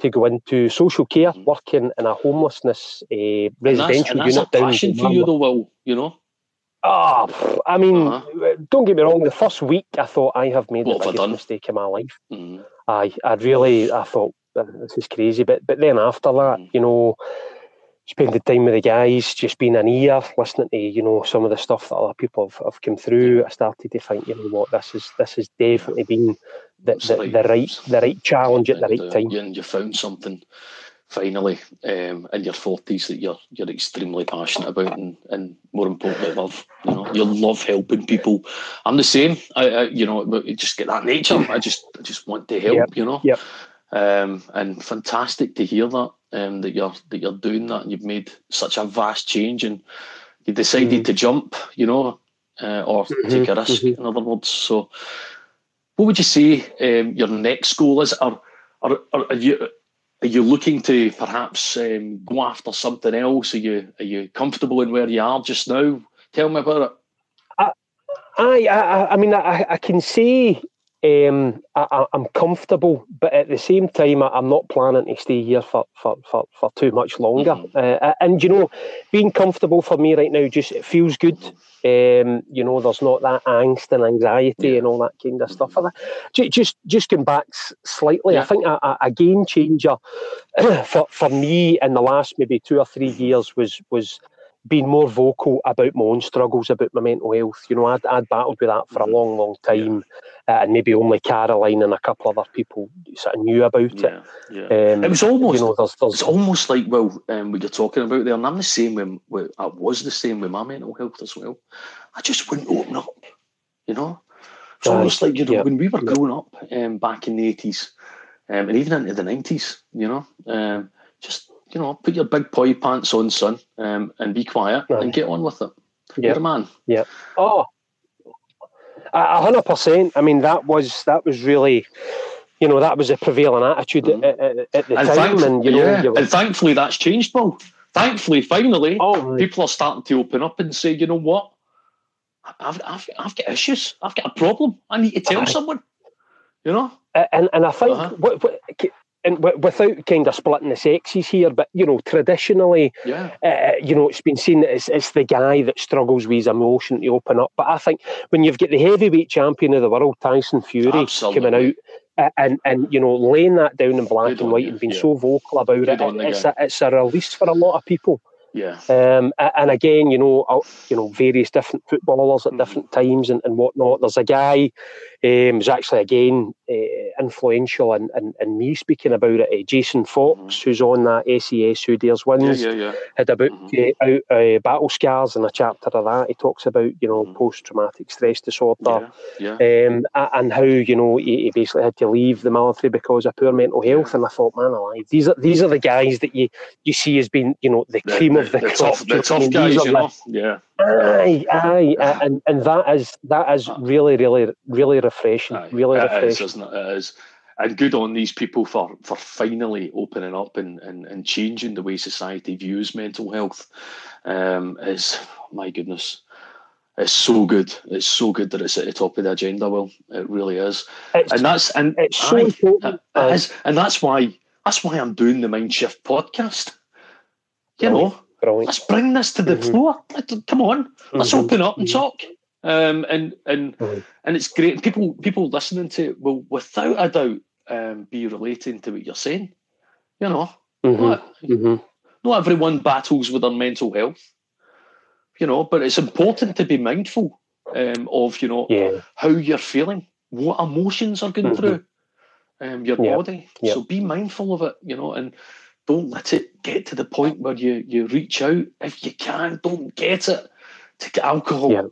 to go into social care, mm-hmm. working in a homelessness uh, residential and that's, and that's unit a passion for you, though, Will. You know. Ah, oh, I mean, uh-huh. don't get me wrong. The first week, I thought I have made what the biggest mistake in my life. Mm-hmm. I, I really, I thought this is crazy. But, but then after that, mm-hmm. you know, spending the time with the guys, just being an ear, listening to you know some of the stuff that other people have, have come through. I started to think, you know what, this is this has definitely been the, the, right. the right the right challenge at the right time. And you found something finally um, in your forties that you're you're extremely passionate about, and, and more importantly, love. You know, you love helping people. I'm the same. I, I you know, it just get that nature. I just I just want to help. Yep. You know. Yep. Um, and fantastic to hear that um, that you're that you're doing that and you've made such a vast change and you decided mm-hmm. to jump, you know, uh, or mm-hmm. take a risk. Mm-hmm. In other words, so what would you say um, your next goal is? Are, are, are, are you are you looking to perhaps um, go after something else? Are you are you comfortable in where you are just now? Tell me about it. I I, I mean I, I can see um, I, am comfortable, but at the same time, I, am not planning to stay here for, for, for, for too much longer. Mm-hmm. Uh, and you know, being comfortable for me right now just it feels good. Um, you know, there's not that angst and anxiety yeah. and all that kind of stuff. Just just, just going back slightly, yeah. I think a, a game changer for for me in the last maybe two or three years was was been more vocal about my own struggles about my mental health. You know, I'd, I'd battled with that for a mm-hmm. long, long time, yeah. uh, and maybe only Caroline and a couple other people sort of knew about yeah, it. Yeah. Um, it was almost, you know, there's, there's, it's almost like well, um, what you're talking about there, and I'm the same when, when I was the same with my mental health as well. I just wouldn't open up. You know, it's almost like you know when we were growing up um, back in the eighties, um, and even into the nineties. You know, um, just you know, put your big boy pants on, son, um, and be quiet and get on with it. Yeah. You're a man. Yeah. Oh, a hundred percent. I mean, that was that was really, you know, that was a prevailing attitude mm-hmm. at, at, at, the and time, and you know, yeah. and thankfully that's changed, Paul. Thankfully, finally, oh, people are starting to open up and say, you know what, I've, I've, I've got issues. I've got a problem. I need to tell someone. You know. And and I think uh-huh. what, what, and w- without kind of splitting the sexes here, but you know, traditionally, yeah. uh, you know, it's been seen that it's, it's the guy that struggles with his emotion to open up. But I think when you've got the heavyweight champion of the world, Tyson Fury, Absolutely. coming out uh, and and you know laying that down in black Good and white and being yeah. so vocal about Good it, it's a, it's a release for a lot of people. Yeah. Um, and again, you know, you know, various different footballers at mm-hmm. different times and, and whatnot. There's a guy um, who's actually again uh, influential in, in, in, me speaking about it. Uh, Jason Fox, mm-hmm. who's on that SAS Who Dares Wins, yeah, yeah, yeah. had about mm-hmm. uh, out uh, battle scars in a chapter of that. He talks about you know mm-hmm. post traumatic stress disorder, yeah, yeah. Um, and how you know he, he, basically had to leave the military because of poor mental health. And I thought, man, alive, these are these are the guys that you you see as being you know the cream of the, the tough, guys, you know, yeah. Aye, aye, and and that is that is really, really, really refreshing. Aye, really it refreshing. Is, isn't it? it is, and good on these people for for finally opening up and and, and changing the way society views mental health. Um, is my goodness, it's so good. It's so good that it's at the top of the agenda. Well, it really is, it's, and that's and it's so aye, important. It is, and that's why that's why I'm doing the Mindshift podcast. You know Brilliant. Let's bring this to the mm-hmm. floor. Come on, let's mm-hmm. open up and mm-hmm. talk. Um, and and mm-hmm. and it's great. People people listening to it will, without a doubt, um, be relating to what you're saying. You know, mm-hmm. not, mm-hmm. not everyone battles with their mental health. You know, but it's important to be mindful um, of you know yeah. how you're feeling, what emotions are going through um, your yep. body. Yep. So be mindful of it. You know, and don't let it get to the point where you, you reach out. If you can, don't get it. Take alcohol,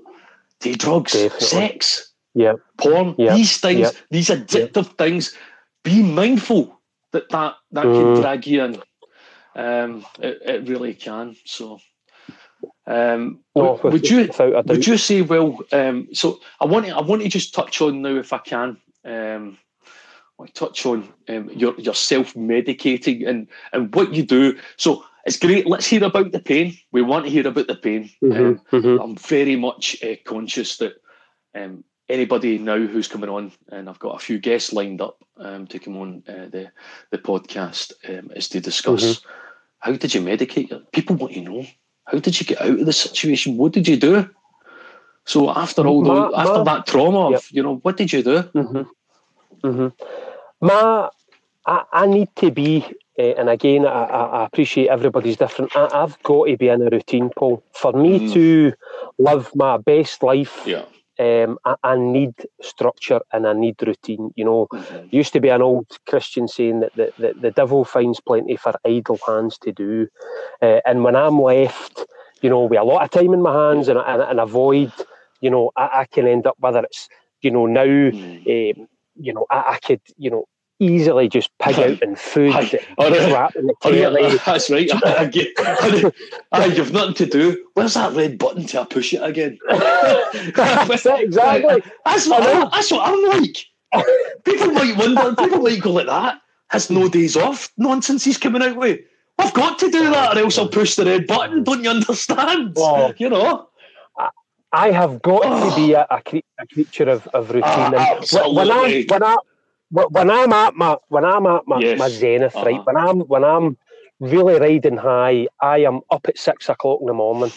take drugs, Definitely. sex, yeah. porn, yeah. these things, these addictive things. Be mindful that that, that mm. can drag you in. Um, it, it really can. So, um, would, would you would you say well? Um, so I want to, I want to just touch on now if I can. Want to touch on um, your your self medicating and and what you do. So it's great. Let's hear about the pain. We want to hear about the pain. Mm-hmm, um, mm-hmm. I'm very much uh, conscious that um, anybody now who's coming on, and I've got a few guests lined up um, to come on uh, the the podcast, um, is to discuss mm-hmm. how did you medicate. People want to know how did you get out of the situation. What did you do? So after all, ma, after that trauma, yep. of, you know, what did you do? My, I, I need to be, uh, and again, I, I, appreciate everybody's different. I, have got to be in a routine, Paul. For me mm. to live my best life, yeah. um, I, I, need structure and I need routine. You know, mm-hmm. used to be an old Christian saying that the, the, the devil finds plenty for idle hands to do. Uh, and when I'm left, you know, with a lot of time in my hands and, and, and avoid, you know, I, I can end up whether it's, you know, now. Mm. Um, you know, I, I could, you know, easily just pig out in food aye. Right. in the oh, yeah, that's right. I, I I, you've nothing to do. Where's that red button to push it again? that's it, exactly. That's what, I, that's what I'm like. People might wonder, people might go like that. Has no days off. Nonsense he's coming out with. I've got to do that or else I'll push the red button. Don't you understand? Well, you know. I have got oh. to be a, a, a, creature of, of routine. Uh, when I when I when I'm at my when I'm at my, yes. my zenith, uh-huh. right? When I'm when I'm really riding high, I am up at six o'clock in the morning.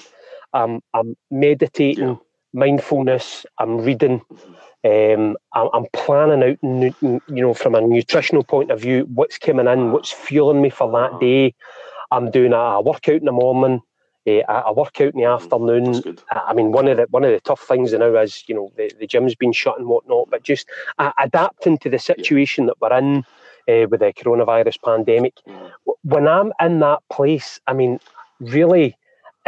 I'm I'm meditating, yeah. mindfulness. I'm reading. Um, I'm, I'm, planning out, you know, from a nutritional point of view, what's coming in, what's fueling me for that uh-huh. day. I'm doing a workout in the morning. Uh, I, I, work out in the mm, afternoon. I mean, one of the one of the tough things now is you know the, the gym's been shut and whatnot, but just uh, adapting to the situation yeah. that we're in uh, with the coronavirus pandemic. Mm. When I'm in that place, I mean, really,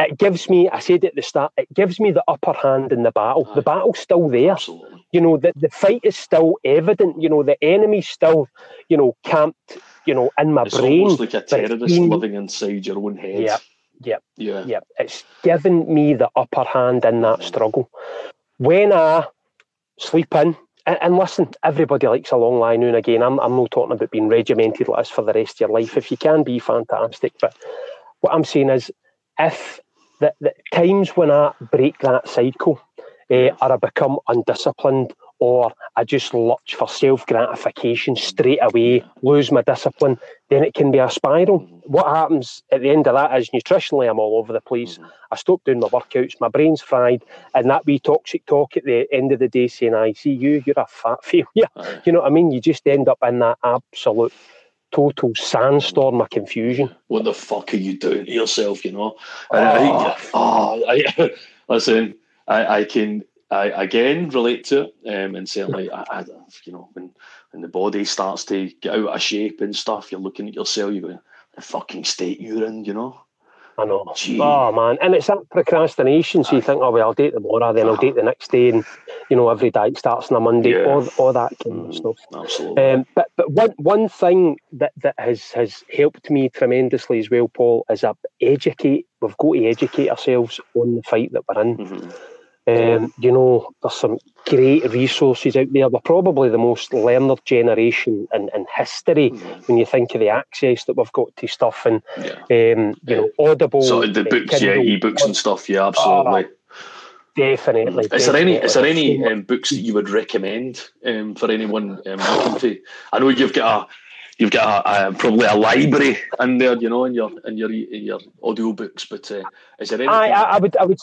it gives me. I said at the start, it gives me the upper hand in the battle. Aye. The battle's still there. Absolutely. You know, the, the fight is still evident. You know, the enemy's still, you know, camped. You know, in my it's brain. It's almost like a terrorist been, living inside your own head. Yeah Yep. Yeah. Yep. It's given me the upper hand in that struggle. When I sleep in, and, and listen, everybody likes a long lie now and again. I'm, I'm not talking about being regimented like this for the rest of your life. If you can be, fantastic. But what I'm saying is, if the, the times when I break that cycle, uh, or I become undisciplined, or I just lurch for self gratification straight away, lose my discipline, then it can be a spiral. Mm-hmm. What happens at the end of that is nutritionally, I'm all over the place. Mm-hmm. I stop doing my workouts, my brain's fried, and that wee toxic talk at the end of the day saying, I see you, you're a fat failure. You know what I mean? You just end up in that absolute total sandstorm of confusion. What the fuck are you doing to yourself, you know? Oh, I, oh, I, ah, listen, I, I can I again relate to it, um, and certainly, I, I, you know, when when the body starts to get out of shape and stuff, you're looking at yourself, you're going, the fucking state you're in, you know. I know. Gee. Oh man, and it's that procrastination. So you think, oh well, I'll date tomorrow, then I'll date the next day, and you know every diet starts on a Monday. Yeah. All, all that kind of stuff. Absolutely. Um, but but one one thing that, that has has helped me tremendously as well, Paul, is a educate. We've got to educate ourselves on the fight that we're in. Mm-hmm. Um, you know, there's some great resources out there. We're probably the most learned generation in, in history mm-hmm. when you think of the access that we've got to stuff and yeah. um, you know, Audible. So the books, Kindle, yeah, ebooks and stuff. Yeah, absolutely. Uh, definitely. Is there any? Is there any um, books that you would recommend um, for anyone um, looking to? I know you've got a you've got a, a, probably a library in there, you know, in your in your in your audio books. But uh, is there any? I, I would I would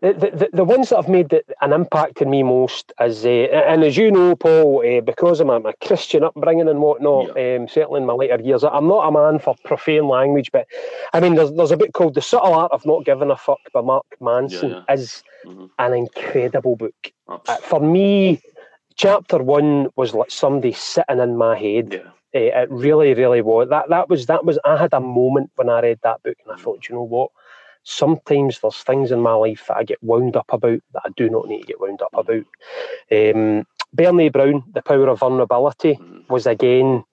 the, the, the ones that have made an impact on me most is, uh, and as you know, Paul, uh, because of my, my Christian upbringing and whatnot, yeah. um, certainly in my later years, I'm not a man for profane language, but I mean, there's, there's a book called The Subtle Art of Not Giving a Fuck by Mark Manson, yeah, yeah. is mm-hmm. an incredible book. Uh, for me, chapter one was like somebody sitting in my head. Uh, it really, really was. That that was that was. I had a moment when I read that book, and I thought, you know what? Sometimes there's things in my life that I get wound up about that I do not need to get wound up about. Um, Brené Brown, The Power of Vulnerability, mm-hmm. was again,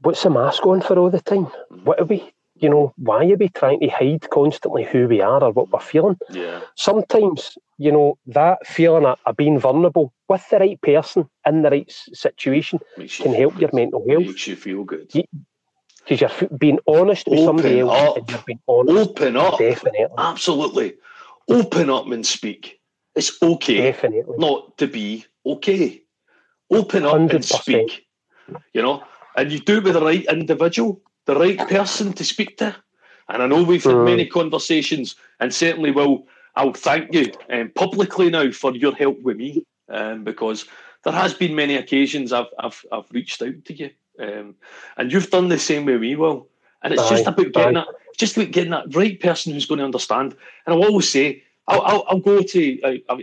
what's the mask on for all the time? Mm-hmm. What are we, you know, why are we trying to hide constantly who we are or what we're feeling? Yeah. Sometimes, you know, that feeling of, of being vulnerable with the right person in the right situation can help your mental health. Makes you feel good. You, because you're being honest with open somebody else. Up. And you're being honest. Open up. Definitely. Absolutely. Open up and speak. It's okay Definitely. not to be okay. Open up 100%. and speak. You know, and you do it with the right individual, the right person to speak to. And I know we've had mm. many conversations, and certainly will. I'll thank you um, publicly now for your help with me, um, because there has been many occasions I've I've I've reached out to you um, and you've done the same way we Will. And it's aye, just about getting aye. that, just about getting that right person who's going to understand. And I'll always say, I'll, I'll, I'll go to a, a,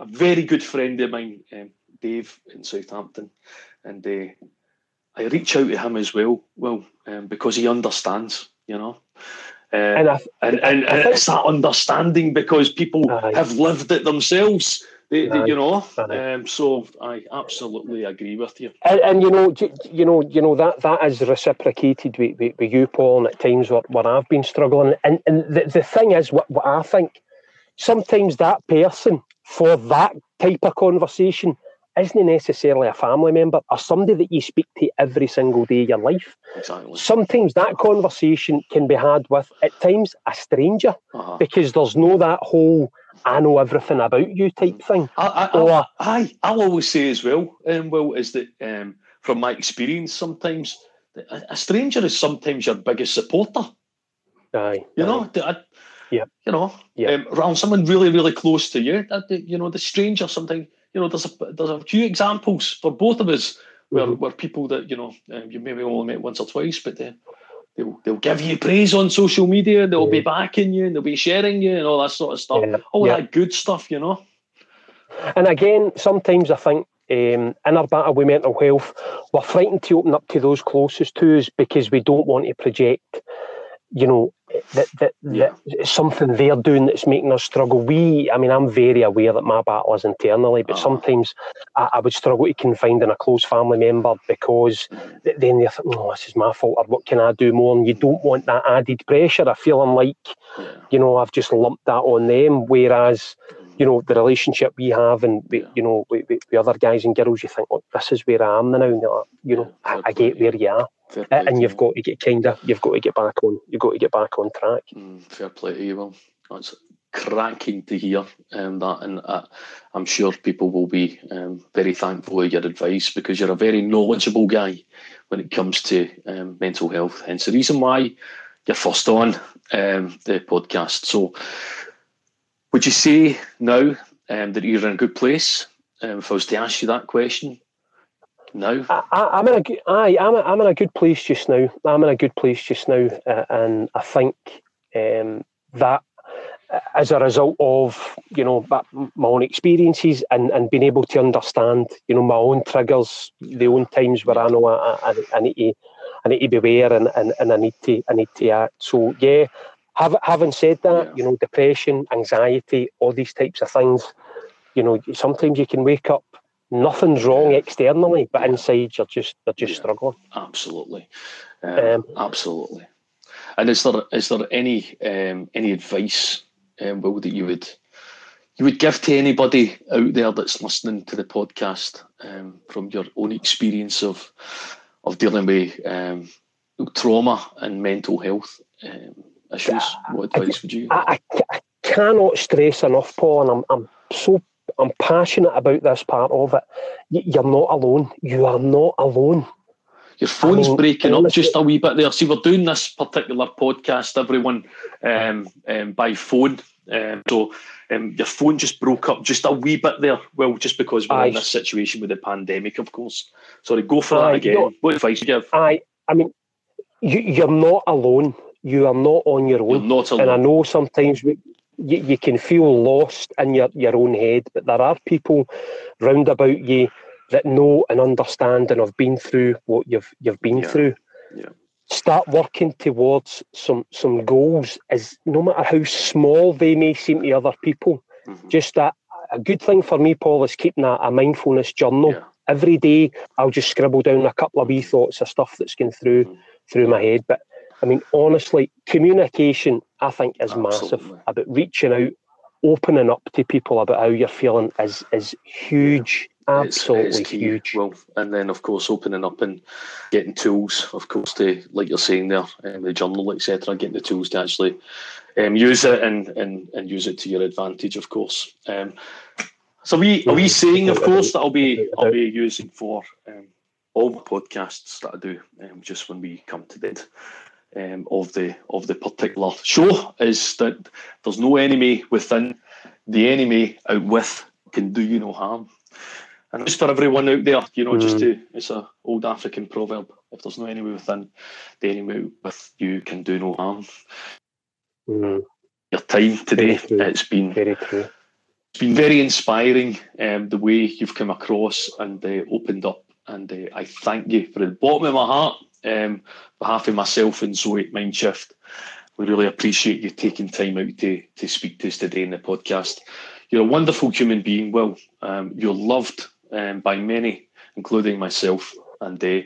a, very good friend of mine, um, Dave in Southampton, and uh, I reach out to him as well, well, um, because he understands, you know. Uh, and, I, and, and, and it's that understanding because people aye. have lived it themselves. They, they, you know, um, so I absolutely agree with you. And, and, you know, you know, you know that that is reciprocated with, with, with you, Paul, and at times where, where I've been struggling. And and the, the thing is, what, what I think, sometimes that person for that type of conversation isn't necessarily a family member or somebody that you speak to every single day of your life. Exactly. Sometimes that conversation can be had with, at times, a stranger uh-huh. because there's no that whole I know everything about you type thing. I, I, or, I, I'll always say as well, um, Will, is that um, from my experience, sometimes a, stranger is sometimes your biggest supporter. Aye. You know, I, yeah. You know, yeah. Um, around someone really, really close to you, that, you know, the stranger sometimes, you know, there's a, there's a few examples for both of us where, mm-hmm. where people that, you know, um, you maybe only met once or twice, but uh, they'll they'll give you praise on social media. They'll be backing you and they'll be sharing you and all that sort of stuff. Yeah. All Yeah. that good stuff, you know. And again, sometimes I think um, in our battle with mental health, we're frightened to open up to those closest to us because we don't want to project, you know, that that, Yeah. that it's something they're doing that's making us struggle. We, I mean, I'm very aware that my battle is internally, but Ah. sometimes I, I would struggle to confide in a close family member because then they think, oh, this is my fault, or what can I do more? And you don't want that added pressure of feeling like, Yeah. you know, I've just lumped that on them. Whereas, you know, the relationship we have and, we, Yeah. you know, with, with other guys and girls, you think, look, this is where I am now. And like, you know, Yeah, I, I get where you are. Fair A- play to And you've you. got to get kind of, you've got to get back on, you've got to get back on track. Mm, fair play to you, Will. That's cracking to hear um, that, and uh, I'm sure people will be um, very thankful of your advice because you're a very knowledgeable guy when it comes to um, mental health. Hence the reason why you're first on um, the podcast. So, would you say now um, that you're in a good place? Um, if I was to ask you that question now, I, I, I'm in a aye, I'm, a, I'm in a good place just now. I'm in a good place just now, uh, and I think um, that uh, as a result of you know my own experiences and, and being able to understand you know my own triggers, the own times where I know I, I, I need to I need to be aware and, and, and I need to I need to act. So yeah, have, having said that, Yeah. you know depression, anxiety, all these types of things, you know sometimes you can wake up. Nothing's wrong externally, but inside you're just they're just Yeah. struggling. Absolutely, um, Um, absolutely. And is there is there any um, any advice, um, Will, that you would you would give to anybody out there that's listening to the podcast um, from your own experience of of dealing with um, trauma and mental health um, issues? What advice would you? I, I, I cannot stress enough, Paul, and I'm, I'm so I'm passionate about this part of it. You're not alone. You are not alone. Your phone's I mean, breaking up just a wee bit there. See, we're doing this particular podcast, everyone, um, um, by phone. Um, so um, your phone just broke up just a wee bit there. Well, just because we're in this situation with the pandemic, of course. Sorry, go for Aye, that again. what advice would you give? I I mean, you, you're not alone. You are not on your own. not And I know sometimes we, you, you can feel lost in your, your own head, but there are people round about you that know and understand and have been through what you've you've been Yeah. through. Yeah. Start working towards some some goals as no matter how small they may seem to other people. Mhm. Just that a good thing for me, Paul, is keeping a, a mindfulness journal. Yeah. Every day I'll just scribble down a couple of wee thoughts of stuff that's going through Mhm. through my head. But I mean, honestly, communication I think is massive. About reaching out, opening up to people about how you're feeling is is huge. It's- Absolutely it's key. huge. Well, and then of course opening up and getting tools, of course, to like you're saying there, um, the journal, etc. Getting the tools to actually um, use it and, and and use it to your advantage, of course. Um, so we are wee saying, of course, that I'll be I'll be using for um, all the podcasts that I do, um, just when we come to end um, of the of the particular show, is that there's no enemy within. The enemy out with can do you no harm. And just for everyone out there, you know, just to it's a old African proverb. If there's no enemy within, the enemy with you can do no harm. Mm, Your time today, it's been very true. it's been very inspiring um, the way you've come across and uh, opened up. And uh, I thank you from the bottom of my heart, um, behalf of myself and Zoe Mindshift. We really appreciate you taking time out to, to speak to us today in the podcast. You're a wonderful human being, Will. Um, you're loved um, by many, including myself. And uh,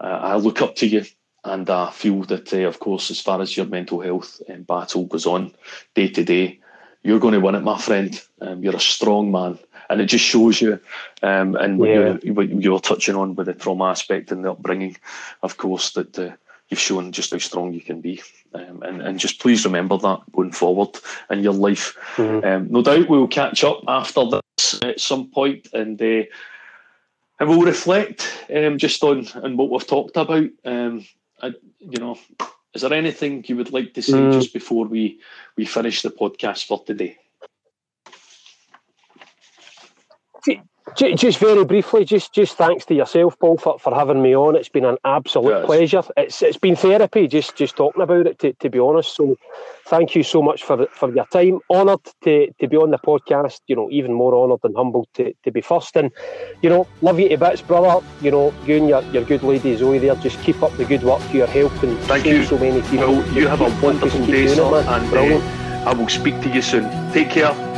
I look up to you. And I feel that, uh, of course, as far as your mental health um, battle goes on day to day, you're going to win it, my friend. Um, you're a strong man, and it just shows you. Um, and what, Yeah. you, what you were touching on with the trauma aspect and the upbringing, of course, that uh, you've shown just how strong you can be. Um, and, and just please remember that going forward in your life. Mhm. Um, no doubt we'll catch up after this at some point and uh, and we'll reflect um, just on, on what we've talked about. Um, I, you know, is there anything you would like to say Mm. just before we, we finish the podcast for today? Just very briefly, just just thanks to yourself, Paul, for, for having me on. It's been an absolute yes. pleasure. It's it's been therapy just just talking about it. To, to be honest, so thank you so much for for your time. Honoured to, to be on the podcast. You know, even more honoured and humbled to, to be first. And you know, love you to bits, brother. You know, you and your, your good lady Zoe there. Just keep up the good work. Your help and thank you so many people. Well, you have a wonderful day, sir, and uh, I will speak to you soon. Take care.